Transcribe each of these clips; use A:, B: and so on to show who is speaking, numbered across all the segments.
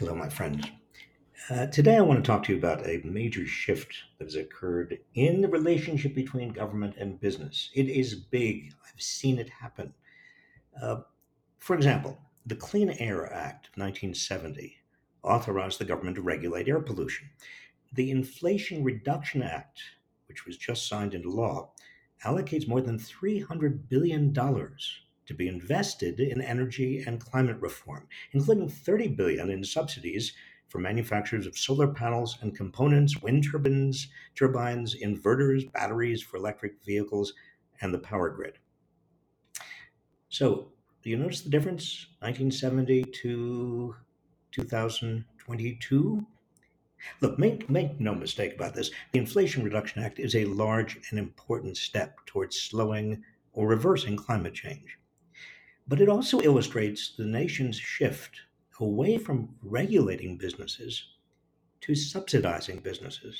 A: Hello, my friends. Uh, today, I want to talk to you about a major shift that has occurred in the relationship between government and business. It is big. I've seen it happen. Uh, for example, the Clean Air Act of 1970 authorized the government to regulate air pollution. The Inflation Reduction Act, which was just signed into law, allocates more than $300 billion to be invested in energy and climate reform, including 30 billion in subsidies for manufacturers of solar panels and components, wind turbines, turbines, inverters, batteries for electric vehicles, and the power grid. So, do you notice the difference? 1970 to 2022? Look, make, make no mistake about this. The Inflation Reduction Act is a large and important step towards slowing or reversing climate change. But it also illustrates the nation's shift away from regulating businesses to subsidizing businesses.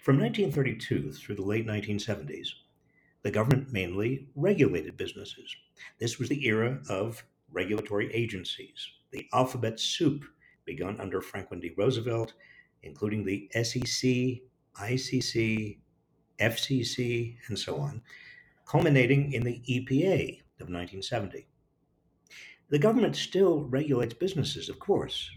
A: From 1932 through the late 1970s, the government mainly regulated businesses. This was the era of regulatory agencies, the alphabet soup begun under Franklin D. Roosevelt, including the SEC, ICC, FCC, and so on, culminating in the EPA, of 1970. The government still regulates businesses, of course,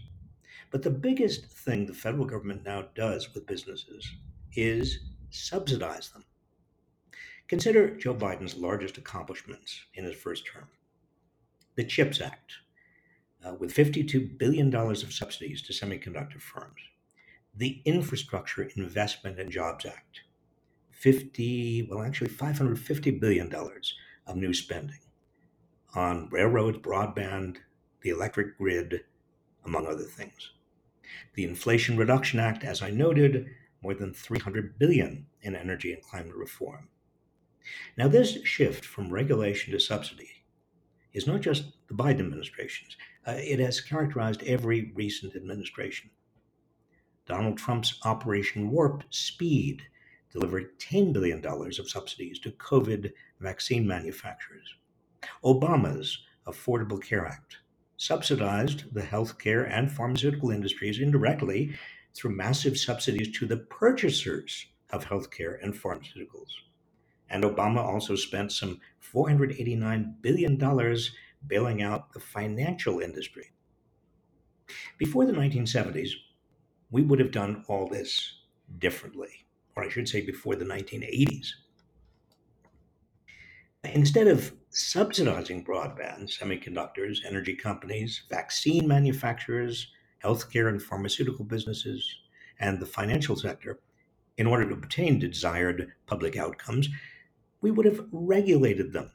A: but the biggest thing the federal government now does with businesses is subsidize them. Consider Joe Biden's largest accomplishments in his first term the CHIPS Act, uh, with $52 billion of subsidies to semiconductor firms, the Infrastructure Investment and Jobs Act, 50, well, actually $550 billion of new spending on railroads, broadband, the electric grid, among other things. The Inflation Reduction Act, as I noted, more than 300 billion in energy and climate reform. Now, this shift from regulation to subsidy is not just the Biden administration's, uh, it has characterized every recent administration. Donald Trump's Operation Warp Speed delivered $10 billion of subsidies to COVID vaccine manufacturers. Obama's Affordable Care Act subsidized the healthcare and pharmaceutical industries indirectly through massive subsidies to the purchasers of healthcare and pharmaceuticals. And Obama also spent some $489 billion bailing out the financial industry. Before the 1970s, we would have done all this differently, or I should say, before the 1980s. Instead of subsidizing broadband, semiconductors, energy companies, vaccine manufacturers, healthcare and pharmaceutical businesses, and the financial sector, in order to obtain desired public outcomes, we would have regulated them.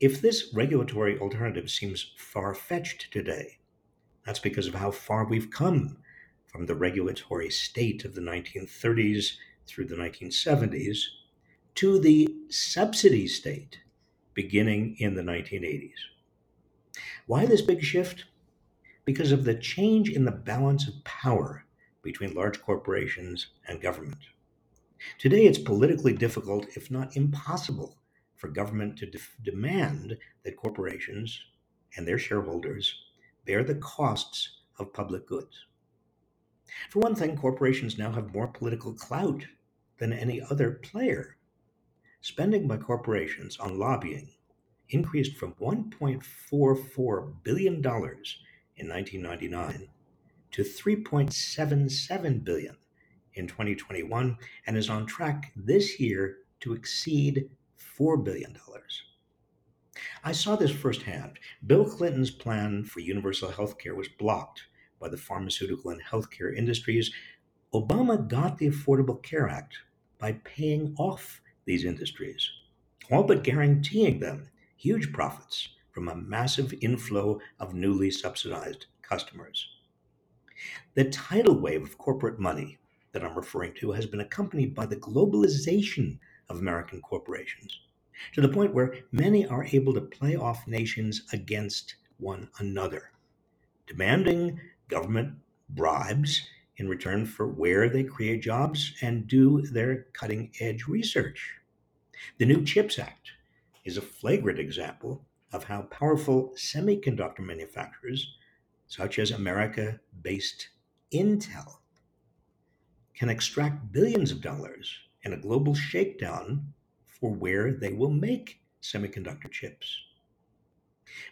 A: If this regulatory alternative seems far fetched today, that's because of how far we've come from the regulatory state of the 1930s through the 1970s to the subsidy state beginning in the 1980s. Why this big shift? Because of the change in the balance of power between large corporations and government. Today, it's politically difficult, if not impossible, for government to de- demand that corporations and their shareholders bear the costs of public goods. For one thing, corporations now have more political clout than any other player Spending by corporations on lobbying increased from $1.44 billion in 1999 to 3.77 billion in 2021 and is on track this year to exceed $4 billion. I saw this firsthand. Bill Clinton's plan for universal health care was blocked by the pharmaceutical and healthcare industries. Obama got the Affordable Care Act by paying off these industries, all but guaranteeing them huge profits from a massive inflow of newly subsidized customers. The tidal wave of corporate money that I'm referring to has been accompanied by the globalization of American corporations to the point where many are able to play off nations against one another, demanding government bribes in return for where they create jobs and do their cutting edge research. The new CHIPS Act is a flagrant example of how powerful semiconductor manufacturers such as America based Intel, can extract billions of dollars in a global shakedown for where they will make semiconductor chips.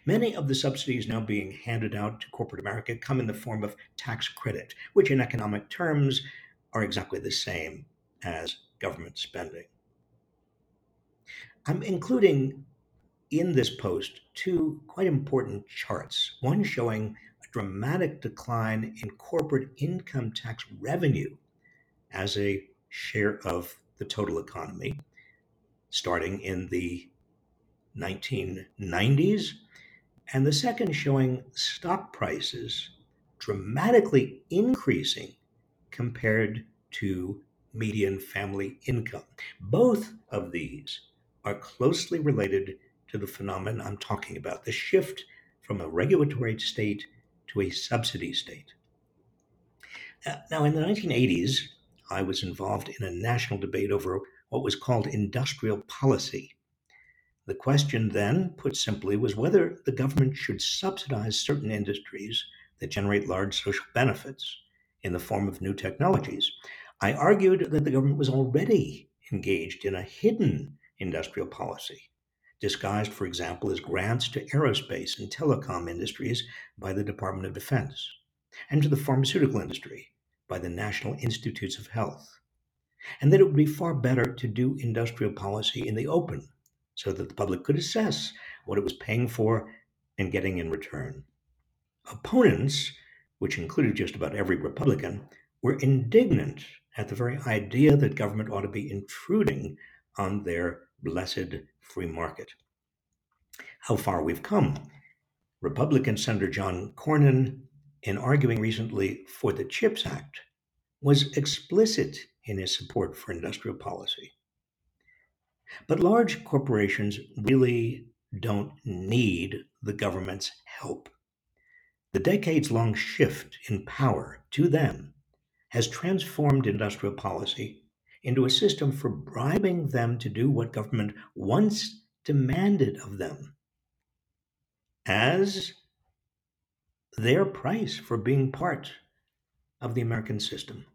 A: Many of the subsidies now being handed out to corporate America come in the form of tax credit, which in economic terms are exactly the same as government spending. I'm including in this post two quite important charts one showing a dramatic decline in corporate income tax revenue as a share of the total economy starting in the 1990s, and the second showing stock prices dramatically increasing compared to median family income. Both of these are closely related to the phenomenon I'm talking about the shift from a regulatory state to a subsidy state. Uh, now, in the 1980s, I was involved in a national debate over what was called industrial policy. The question then, put simply, was whether the government should subsidize certain industries that generate large social benefits in the form of new technologies. I argued that the government was already engaged in a hidden industrial policy, disguised, for example, as grants to aerospace and telecom industries by the Department of Defense, and to the pharmaceutical industry by the National Institutes of Health, and that it would be far better to do industrial policy in the open so that the public could assess what it was paying for and getting in return. Opponents, which included just about every Republican, were indignant at the very idea that government ought to be intruding on their blessed free market. How far we've come. Republican Senator John Cornyn, in arguing recently for the CHIPS Act, was explicit in his support for industrial policy. But large corporations really don't need the government's help. The decades long shift in power to them has transformed industrial policy into a system for bribing them to do what government once demanded of them as their price for being part of the American system.